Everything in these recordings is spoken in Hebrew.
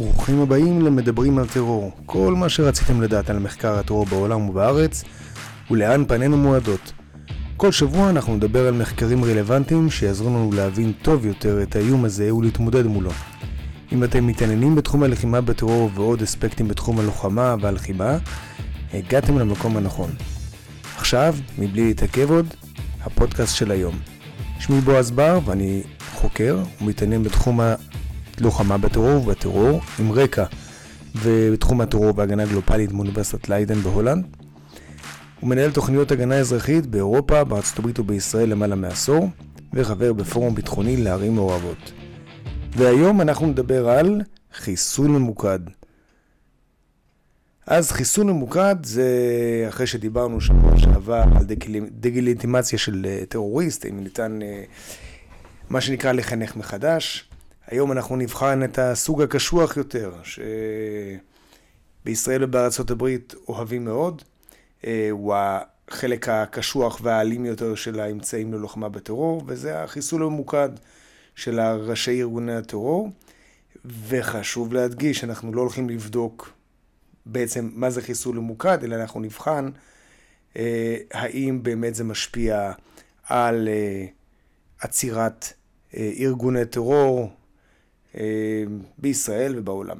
ברוכים הבאים למדברים על טרור. כל מה שרציתם לדעת על מחקר הטרור בעולם ובארץ, ולאן פנינו מועדות. כל שבוע אנחנו נדבר על מחקרים רלוונטיים שיעזרו לנו להבין טוב יותר את האיום הזה ולהתמודד מולו. אם אתם מתעניינים בתחום הלחימה בטרור ועוד אספקטים בתחום הלוחמה והלחימה, הגעתם למקום הנכון. עכשיו, מבלי להתעכב עוד, הפודקאסט של היום. שמי בועז בר ואני חוקר ומתעניין בתחום הלוחמה בטרור ובטרור עם רקע ובתחום הטרור והגנה גלובלית מאוניברסיטת ליידן בהולנד. הוא מנהל תוכניות הגנה אזרחית באירופה, בארצות הברית ובישראל למעלה מעשור, וחבר בפורום ביטחוני לערים מעורבות. והיום אנחנו נדבר על חיסול ממוקד. אז חיסול ממוקד זה אחרי שדיברנו שבוע שעבר על דגיליטימציה של אה, טרוריסט, אם ניתן אה, מה שנקרא לחנך מחדש. היום אנחנו נבחן את הסוג הקשוח יותר, שבישראל ובארצות הברית אוהבים מאוד. אה, הוא החלק הקשוח והאלים יותר של האמצעים ללוחמה בטרור, וזה החיסול הממוקד של ראשי ארגוני הטרור. וחשוב להדגיש, אנחנו לא הולכים לבדוק בעצם מה זה חיסול ממוקד, אלא אנחנו נבחן אה, האם באמת זה משפיע על אה, עצירת ארגוני טרור בישראל ובעולם.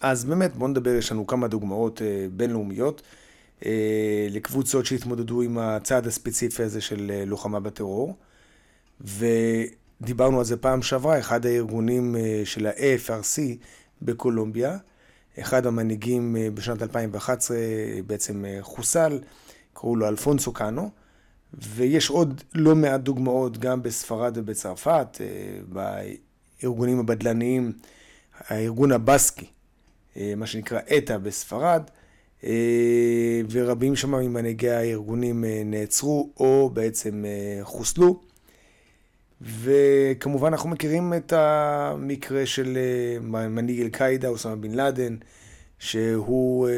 אז באמת בואו נדבר, יש לנו כמה דוגמאות אה, בינלאומיות אה, לקבוצות שהתמודדו עם הצעד הספציפי הזה של אה, לוחמה בטרור. ודיברנו על זה פעם שעברה, אחד הארגונים אה, של ה-AFRC בקולומביה, אחד המנהיגים אה, בשנת 2011 בעצם אה, חוסל, קראו לו אלפונסו קאנו, ויש עוד לא מעט דוגמאות גם בספרד ובצרפת, אה, בארגונים הבדלניים, הארגון הבסקי, מה שנקרא אתא בספרד, ורבים שם ממנהיגי הארגונים נעצרו או בעצם חוסלו. וכמובן אנחנו מכירים את המקרה של אה, מנהיג אל-קאעידה, אוסמה בן לאדן, שהוא אה,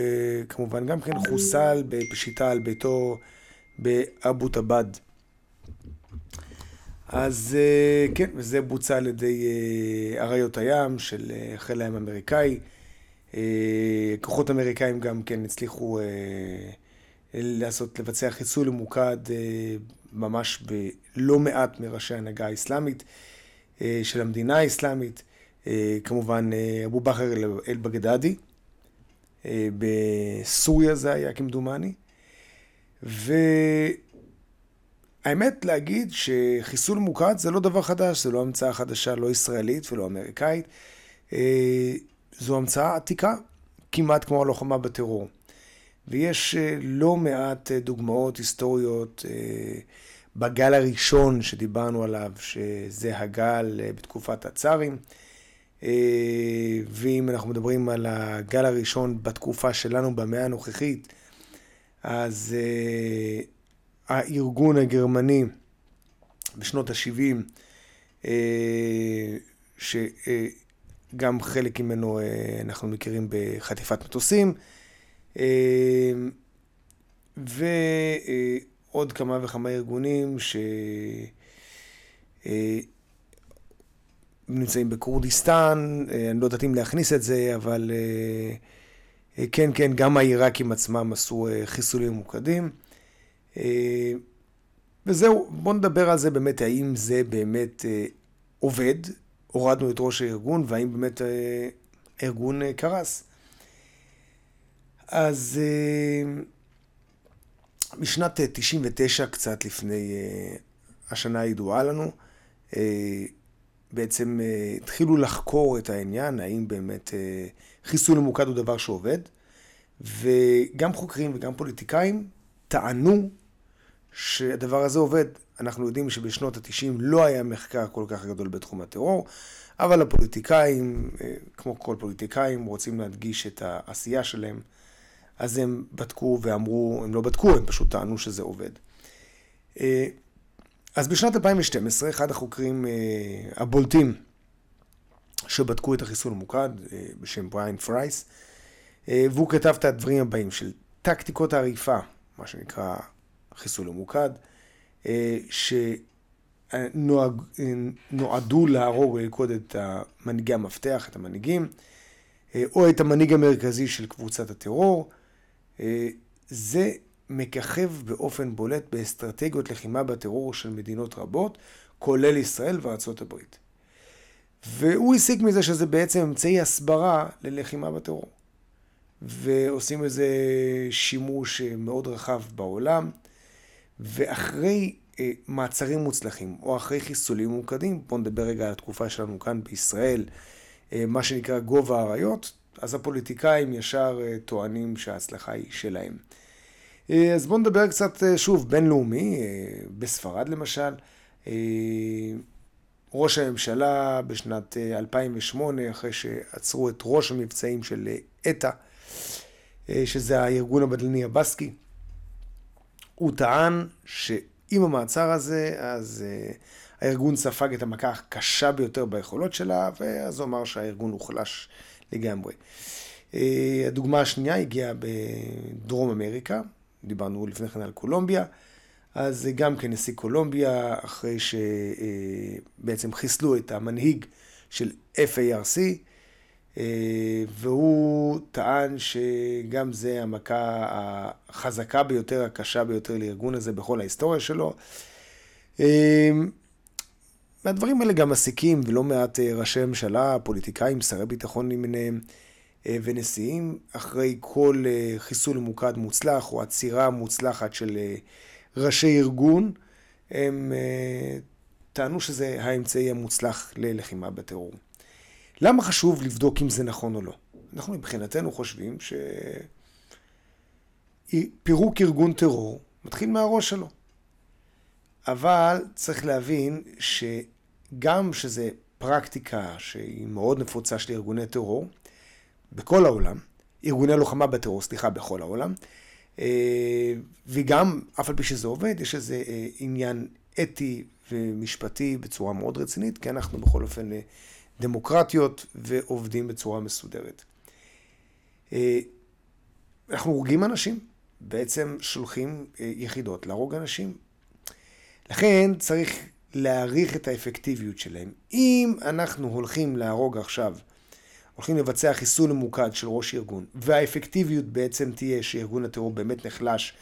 כמובן גם כן חוסל בפשיטה על ביתו באבו טבד. אז אה, כן, וזה בוצע על ידי אריות הים של חיל הים האמריקאי. כוחות אמריקאים גם כן הצליחו לעשות, לבצע חיסול ממוקד ממש בלא מעט מראשי ההנהגה האסלאמית אה, של המדינה האסלאמית, אה, כמובן אה, אבו בכר אל-בגדדי, בסוריה זה היה כמדומני, והאמת להגיד שחיסול ממוקד זה לא דבר חדש, זה לא המצאה חדשה, לא ישראלית ולא אמריקאית, זו המצאה עתיקה, כמעט כמו הלוחמה בטרור. ויש אה, לא מעט אה, דוגמאות היסטוריות אה, בגל הראשון שדיברנו עליו, שזה הגל בתקופת הצארים. ואם אנחנו מדברים על הגל הראשון בתקופה שלנו, במאה הנוכחית, אז הארגון הגרמני בשנות ה-70, שגם חלק ממנו אנחנו מכירים בחטיפת מטוסים, ועוד כמה וכמה ארגונים ש... אה, נמצאים בכורדיסטן, אה, אני לא יודעת אם להכניס את זה, אבל אה, כן, כן, גם העיראקים עצמם עשו חיסולים ממוקדים. וזהו, בואו נדבר על זה באמת, האם זה באמת עובד, הורדנו את ראש הארגון, והאם באמת הארגון קרס. אז אה, משנת 99, קצת לפני אה, השנה הידועה לנו, אה, בעצם התחילו לחקור את העניין, האם באמת חיסון ממוקד הוא דבר שעובד, וגם חוקרים וגם פוליטיקאים טענו שהדבר הזה עובד. אנחנו יודעים שבשנות ה-90 לא היה מחקר כל כך גדול בתחום הטרור, אבל הפוליטיקאים, כמו כל פוליטיקאים, רוצים להדגיש את העשייה שלהם. אז הם בדקו ואמרו, הם לא בדקו, הם פשוט טענו שזה עובד. אה, אז בשנת 2012, אחד החוקרים אה, הבולטים שבדקו את החיסון המוקד, אה, בשם בריין פרייס, והוא כתב את הדברים הבאים של טקטיקות העריפה, מה שנקרא חיסול ממוקד, נועד, נועדו להרוג וללכוד את מנהיגי המפתח, את המנהיגים, או את המנהיג המרכזי של קבוצת הטרור. זה מככב באופן בולט באסטרטגיות לחימה בטרור של מדינות רבות, כולל ישראל וארצות הברית. והוא הסיק מזה שזה בעצם אמצעי הסברה ללחימה בטרור. ועושים איזה שימוש מאוד רחב בעולם, ואחרי אה, מעצרים מוצלחים, או אחרי חיסולים ממוקדים, בואו נדבר רגע על התקופה שלנו כאן בישראל, אה, מה שנקרא גובה האריות, אז הפוליטיקאים ישר אה, טוענים שההצלחה היא שלהם. אה, אז בואו נדבר קצת, אה, שוב, בינלאומי, אה, בספרד למשל. ראש הממשלה בשנת 2008, אחרי שעצרו את ראש המבצעים של אתא, שזה הארגון הבדלני הבסקי, הוא טען שעם המעצר הזה, אז הארגון ספג את המכה הקשה ביותר ביכולות שלה, ואז הוא אמר שהארגון הוחלש לגמרי. הדוגמה השנייה הגיעה בדרום אמריקה, דיברנו לפני כן על קולומביה, אז גם כן נשיא קולומביה, אחרי שבעצם חיסלו את המנהיג של FARC, והוא טען שגם זה המכה החזקה ביותר, הקשה ביותר לארגון הזה בכל ההיסטוריה שלו. והדברים האלה גם מסיקים, ולא מעט ראשי ממשלה, פוליטיקאים, שרי ביטחון למיניהם, אה, ונשיאים, אחרי כל אה, חיסול ממוקד מוצלח או עצירה מוצלחת של אה, ראשי ארגון, הם טענו שזה האמצעי המוצלח ללחימה בטרור. למה חשוב לבדוק אם זה נכון או לא? אנחנו מבחינתנו חושבים שפירוק ארגון טרור מתחיל מהראש שלו. אבל צריך להבין שגם שזה פרקטיקה שהיא מאוד נפוצה של ארגוני טרור, בכל העולם, ארגוני לוחמה בטרור, סליחה, בכל העולם, אה, וגם, אף על פי שזה עובד, יש איזה אה, עניין אתי ומשפטי בצורה מאוד רצינית, כי אנחנו בכל אופן אה, דמוקרטיות ועובדים בצורה מסודרת. אנחנו הורגים אנשים, בעצם שולחים יחידות להרוג אנשים. לכן צריך להעריך את האפקטיביות שלהם. אם אנחנו הולכים להרוג עכשיו הולכים לבצע חיסול ממוקד של ראש ארגון, והאפקטיביות בעצם תהיה שארגון הטרור באמת נחלש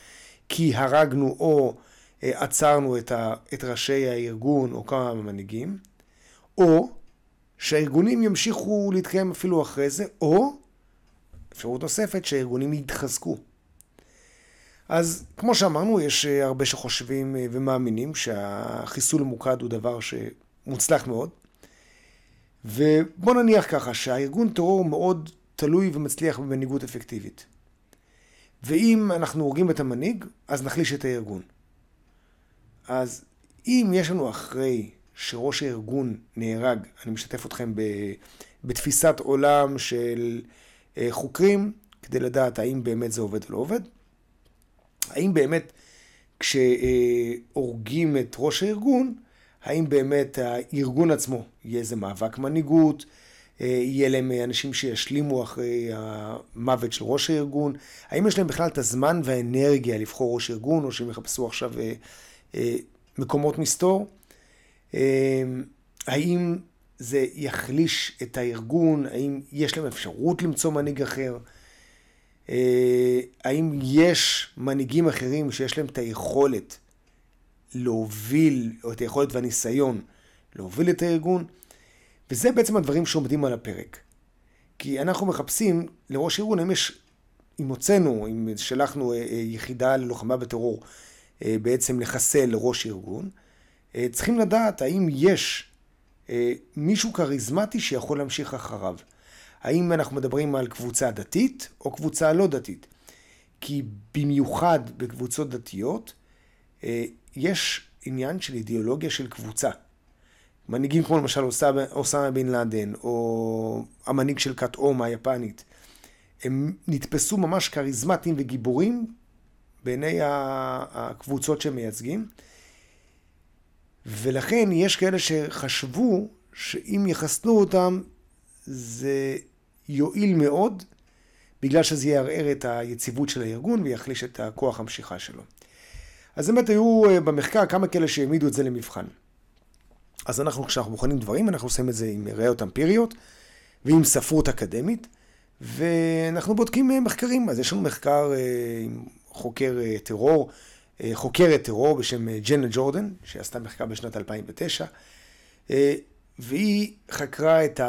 כי הרגנו או אה, עצרנו את, את ראשי הארגון או כמה מנהיגים, או שהארגונים ימשיכו להתקיים אפילו אחרי זה, או אפשרות נוספת שהארגונים יתחזקו. אז כמו שאמרנו, יש אה, הרבה שחושבים אה, ומאמינים שהחיסול ממוקד הוא דבר שמוצלח מאוד. ובוא נניח ככה, שהארגון טרור מאוד תלוי ומצליח במנהיגות אפקטיבית. ואם אנחנו הורגים את המנהיג, אז נחליש את הארגון. אז אם יש לנו אחרי שראש הארגון נהרג, אני משתף אתכם בתפיסת עולם של אה, חוקרים, כדי לדעת האם באמת זה עובד או לא עובד. האם באמת כשהורגים את ראש הארגון, האם באמת הארגון עצמו יהיה איזה מאבק מנהיגות, אה, יהיה להם אנשים שישלימו אחרי המוות של ראש הארגון, האם יש להם בכלל את הזמן והאנרגיה לבחור ראש ארגון, או שהם יחפשו עכשיו אה, אה, מקומות מסתור? האם זה יחליש את הארגון? האם יש להם אפשרות למצוא מנהיג אחר? האם יש מנהיגים אחרים שיש להם את היכולת להוביל, או את היכולת והניסיון להוביל את הארגון, וזה בעצם הדברים שעומדים על הפרק. כי אנחנו מחפשים לראש ארגון, אם יש, אם הוצאנו, אם שלחנו אה, אה, יחידה ללוחמה בטרור אה, בעצם לחסל ראש ארגון, צריכים לדעת האם יש מישהו כריזמטי שיכול להמשיך אחריו. האם אנחנו מדברים על קבוצה דתית או קבוצה לא דתית? כי במיוחד בקבוצות דתיות, יש עניין של אידיאולוגיה של קבוצה. מנהיגים כמו למשל אוסמה בן לאדן, או המנהיג של קאט אום היפנית, הם נתפסו ממש כריזמטיים וגיבורים בעיני הקבוצות שהם מייצגים. ולכן יש כאלה שחשבו שאם יחסלו אותם זה יועיל מאוד, בגלל שזה יערער את היציבות של הארגון ויחליש את הכוח המשיכה שלו. אז באמת היו אה, במחקר כמה כאלה שהעמידו את זה למבחן. אז אנחנו, כשאנחנו בוחנים דברים, אנחנו עושים את זה עם ראיות אמפיריות ועם ספרות אקדמית, ואנחנו בודקים אה, מחקרים. אז יש לנו מחקר אה, עם חוקר טרור, חוקרת טרור בשם ג'נה ג'ורדן, שעשתה מחקר בשנת 2009, והיא חקרה את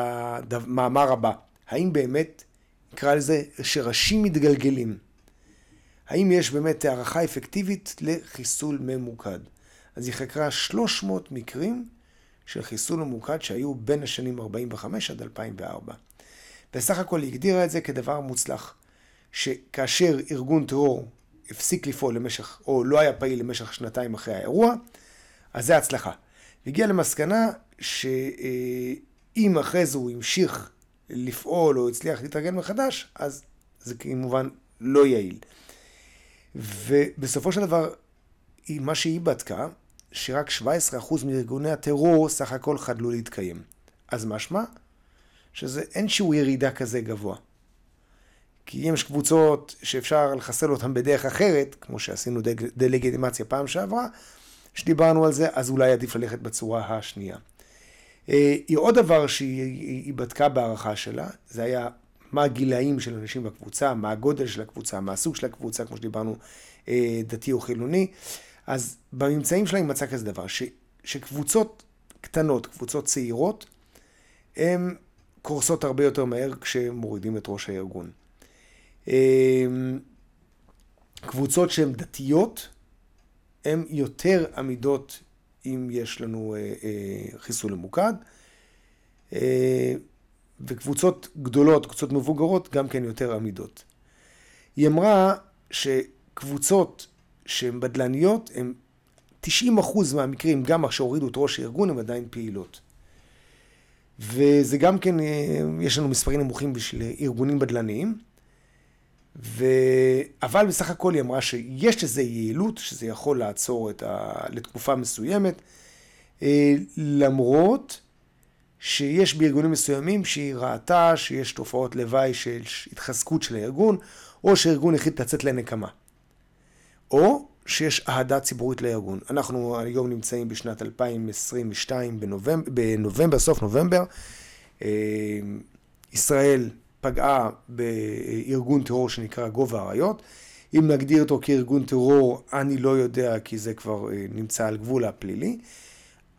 המאמר הבא, האם באמת, נקרא לזה, שרשים מתגלגלים. האם יש באמת הערכה אפקטיבית לחיסול ממוקד? אז היא חקרה 300 מקרים של חיסול ממוקד שהיו בין השנים 45 עד 2004. בסך הכל היא הגדירה את זה כדבר מוצלח, שכאשר ארגון טרור הפסיק לפעול למשך, או לא היה פעיל למשך שנתיים אחרי האירוע, אז זה הצלחה. והגיע למסקנה שאם אחרי זה הוא המשיך לפעול או הצליח להתארגן מחדש, אז זה כמובן לא יעיל. ובסופו של דבר, מה שהיא בדקה, שרק 17% מארגוני הטרור סך הכל חדלו להתקיים. אז משמע? שזה אין שהוא ירידה כזה גבוה. כי אם יש קבוצות שאפשר לחסל אותן בדרך אחרת, כמו שעשינו דה-לגיטימציה פעם שעברה, שדיברנו על זה, אז אולי עדיף ללכת בצורה השנייה. אה, היא עוד דבר שהיא בדקה בהערכה שלה, זה היה מה הגילאים של אנשים בקבוצה, מה הגודל של הקבוצה, מה הסוג של הקבוצה, כמו שדיברנו, אה, דתי או חילוני. אז בממצאים שלה היא מצאה כזה דבר, ש, שקבוצות קטנות, קבוצות צעירות, הן קורסות הרבה יותר מהר כשמורידים את ראש הארגון. אמ, קבוצות שהן דתיות, הן יותר עמידות אם יש לנו אה, אה, חיסול ממוקד. אה, וקבוצות גדולות, קבוצות מבוגרות, גם כן יותר עמידות. היא אמרה שקבוצות שהן בדלניות, הן 90% מהמקרים, גם אחרי שהורידו את ראש הארגון, הן עדיין פעילות. וזה גם כן, יש לנו מספרים נמוכים בשביל ארגונים בדלניים. ו... אבל בסך הכל היא אמרה שיש לזה יעילות, שזה יכול לעצור את ה... לתקופה מסוימת, אה, למרות שיש בארגונים מסוימים שהיא ראתה שיש תופעות לוואי של התחזקות של הארגון, או שהארגון החליט לצאת לנקמה. או שיש אהדה ציבורית לארגון. אנחנו היום נמצאים בשנת 2022 בנובמבר, בנובמבר סוף נובמבר. אה, ישראל פגעה בארגון טרור שנקרא גובה האריות. אם נגדיר אותו כארגון טרור, אני לא יודע, כי זה כבר אה, נמצא על גבול הפלילי.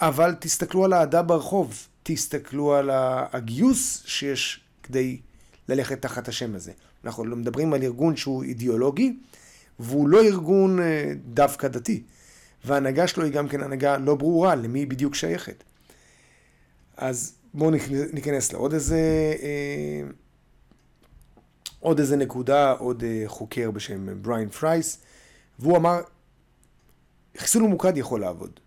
אבל תסתכלו על האהדה ברחוב, תסתכלו על הגיוס שיש כדי ללכת תחת השם הזה. אנחנו לא מדברים על ארגון שהוא אידיאולוגי, והוא לא ארגון אה, דווקא דתי. וההנהגה שלו היא גם כן הנהגה לא ברורה למי היא בדיוק שייכת. אז בואו ניכנס לעוד איזה, אה, עוד איזה נקודה, עוד אה, חוקר בשם בריין פרייס, והוא אמר, חיסול ממוקד יכול לעבוד.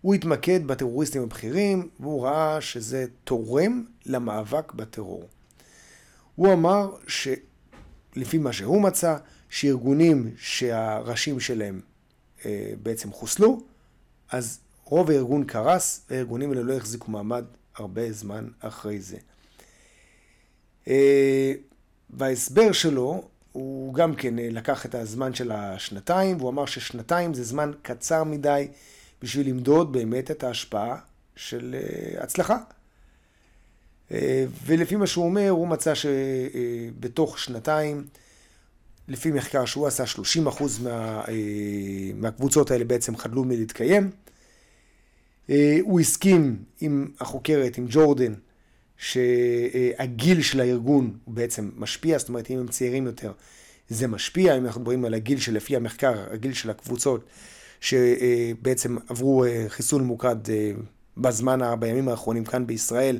הוא התמקד בטרוריסטים הבכירים, והוא ראה שזה תורם למאבק בטרור. הוא אמר שלפי מה שהוא מצא, שארגונים שהראשים שלהם אה, בעצם חוסלו, אז רוב הארגון קרס, והארגונים האלה לא החזיקו מעמד הרבה זמן אחרי זה. אה, וההסבר שלו, הוא גם כן אה, לקח את הזמן של השנתיים, והוא אמר ששנתיים זה זמן קצר מדי בשביל למדוד באמת את ההשפעה של אה, הצלחה. אה, ולפי מה שהוא אומר, הוא מצא שבתוך שנתיים, לפי מחקר שהוא עשה, 30% מה, מהקבוצות האלה בעצם חדלו מלהתקיים. הוא הסכים עם החוקרת, עם ג'ורדן, שהגיל של הארגון הוא בעצם משפיע, זאת אומרת אם הם צעירים יותר זה משפיע, אם אנחנו מדברים על הגיל שלפי המחקר, הגיל של הקבוצות שבעצם עברו חיסול ממוקד בזמן, בימים האחרונים כאן בישראל,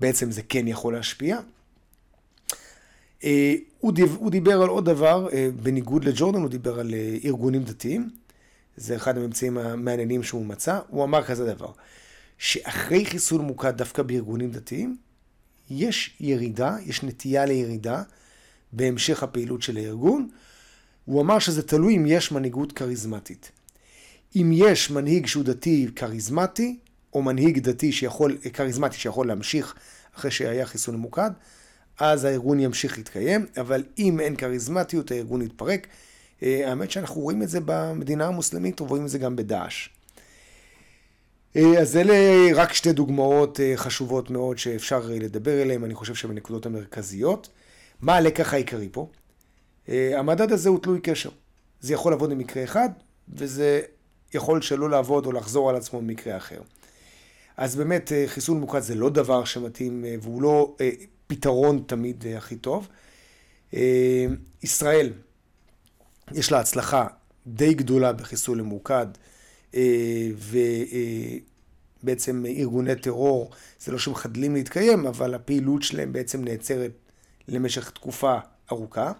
בעצם זה כן יכול להשפיע. הוא דיבר על עוד דבר, בניגוד לג'ורדן, הוא דיבר על ארגונים דתיים. זה אחד הממצאים המעניינים שהוא מצא. הוא אמר כזה דבר, שאחרי חיסול ממוקד דווקא בארגונים דתיים, יש ירידה, יש נטייה לירידה בהמשך הפעילות של הארגון. הוא אמר שזה תלוי אם יש מנהיגות כריזמטית. אם יש מנהיג שהוא דתי כריזמטי, או מנהיג דתי שיכול, כריזמטי שיכול להמשיך אחרי שהיה חיסון ממוקד, אז הארגון ימשיך להתקיים, אבל אם אין כריזמטיות, הארגון יתפרק. אה, האמת שאנחנו רואים את זה במדינה המוסלמית, רואים את זה גם בדאעש. אז אלה רק שתי דוגמאות חשובות מאוד שאפשר לדבר עליהן, אני חושב שהן הנקודות המרכזיות. מה הלקח העיקרי פה? המדד הזה הוא תלוי קשר. זה יכול לעבוד במקרה אחד, וזה יכול שלא לעבוד או לחזור על עצמו במקרה אחר. אז באמת חיסון ממוקד זה לא דבר שמתאים והוא לא פתרון תמיד הכי טוב. ישראל, יש לה הצלחה די גדולה בחיסון ממוקד, ובעצם ארגוני טרור, זה לא שמחדלים להתקיים, אבל הפעילות שלהם בעצם נעצרת למשך תקופה ארוכה.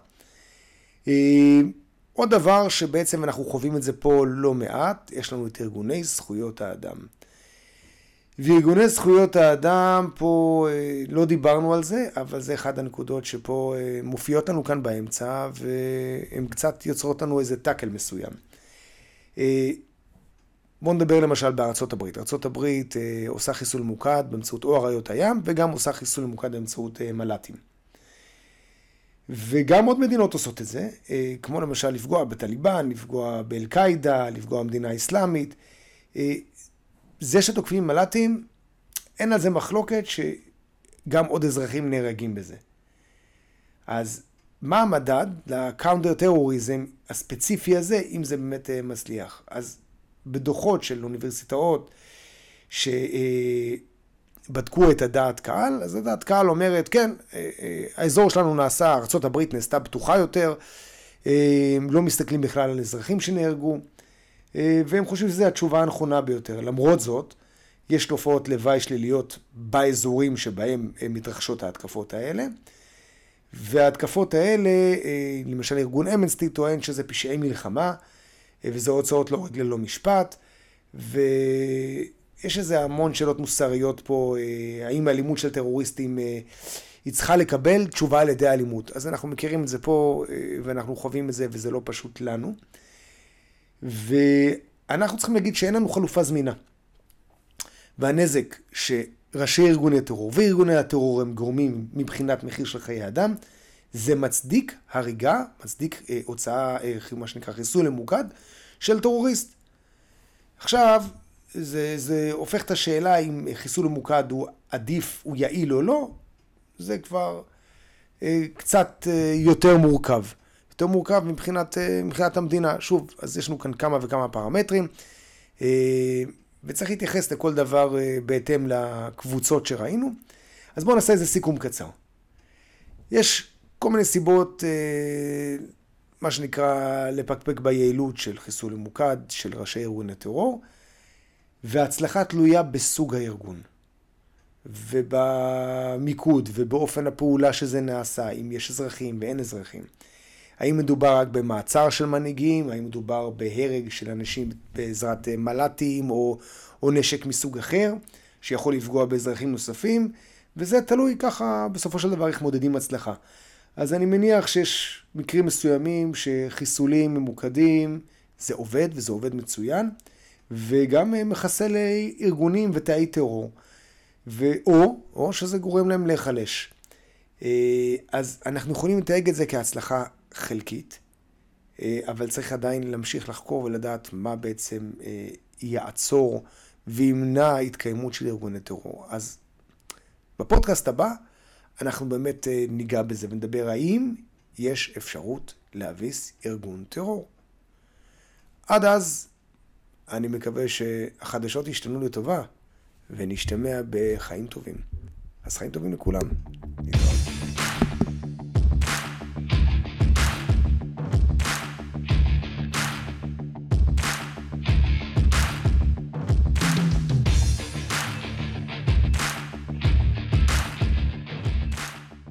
עוד דבר שבעצם אנחנו חווים את זה פה לא מעט, יש לנו את ארגוני זכויות האדם. וארגוני זכויות האדם, פה אה, לא דיברנו על זה, אבל זה אחת הנקודות שפה אה, מופיעות לנו כאן באמצע, והן קצת יוצרות לנו איזה טאקל מסוים. אה, בואו נדבר למשל בארצות הברית. ארצות הברית עושה חיסול ממוקד באמצעות או אריות הים, וגם עושה חיסול ממוקד באמצעות מל"טים. וגם עוד מדינות עושות את זה, כמו למשל לפגוע בטליבן, לפגוע באל-קאעידה, לפגוע במדינה האסלאמית. זה שתוקפים מל"טים, אין על זה מחלוקת שגם עוד אזרחים נהרגים בזה. אז מה המדד לקאונטר טרוריזם הספציפי הזה, אם זה באמת אה, מצליח? אז בדוחות של אוניברסיטאות שבדקו את הדעת קהל, אז הדעת קהל אומרת, כן, אה, אה, האזור שלנו נעשה, ארה"ב נעשתה פתוחה יותר, לא מסתכלים בכלל על אזרחים שנהרגו. אה, והם חושבים שזו התשובה הנכונה ביותר. למרות זאת, יש תופעות לוואי שליליות באזורים שבהם מתרחשות ההתקפות האלה. וההתקפות האלה, אה, למשל ארגון אמנסטי טוען שזה פשעי מלחמה, אה, וזה הוצאות להורג ללא משפט, ויש איזה המון שאלות מוסריות פה, האם האלימות של טרוריסטים היא צריכה לקבל תשובה על ידי אלימות. אז אנחנו מכירים את זה פה, ואנחנו חווים את זה, וזה לא פשוט לנו. ואנחנו צריכים להגיד שאין לנו חלופה זמינה. והנזק שראשי ארגוני טרור וארגוני הטרור הם גורמים מבחינת מחיר של חיי אדם, זה מצדיק הריגה, מצדיק אה, הוצאה, אה, מה שנקרא חיסול ממוקד של טרוריסט. עכשיו, זה, זה הופך את השאלה אם חיסול ממוקד הוא עדיף, הוא יעיל או לא, זה כבר אה, קצת אה, יותר מורכב. יותר מורכב מבחינת, אה, מבחינת המדינה. שוב, אז יש לנו כאן כמה וכמה פרמטרים, אה, וצריך להתייחס לכל דבר אה, בהתאם לקבוצות שראינו. אז בואו נעשה איזה סיכום קצר. יש כל מיני סיבות, מה שנקרא, לפקפק ביעילות של חיסול ממוקד של ראשי ארגוני טרור, וההצלחה תלויה בסוג הארגון. ובמיקוד ובאופן הפעולה שזה נעשה, אם יש אזרחים ואין אזרחים. האם מדובר רק במעצר של מנהיגים, האם מדובר בהרג של אנשים בעזרת אה, מל"טים או, או נשק מסוג אחר, שיכול לפגוע באזרחים נוספים, וזה תלוי ככה בסופו של דבר איך מודדים הצלחה. אז אני מניח שיש מקרים מסוימים שחיסולים ממוקדים, זה עובד וזה עובד מצוין, וגם אה, מחסל ארגונים ותאי טרור, ואו, או שזה גורם להם להיחלש. אה, אז אנחנו יכולים לתייג את זה כהצלחה חלקית, אה, אבל צריך עדיין להמשיך לחקור ולדעת מה בעצם אה, יעצור וימנע התקיימות של ארגוני טרור. אז בפודקאסט הבא אנחנו באמת אה, ניגע בזה ונדבר האם יש אפשרות להביס ארגון טרור. עד אז, אני מקווה שהחדשות ישתנו לטובה ונשתמע בחיים טובים. אז חיים טובים לכולם.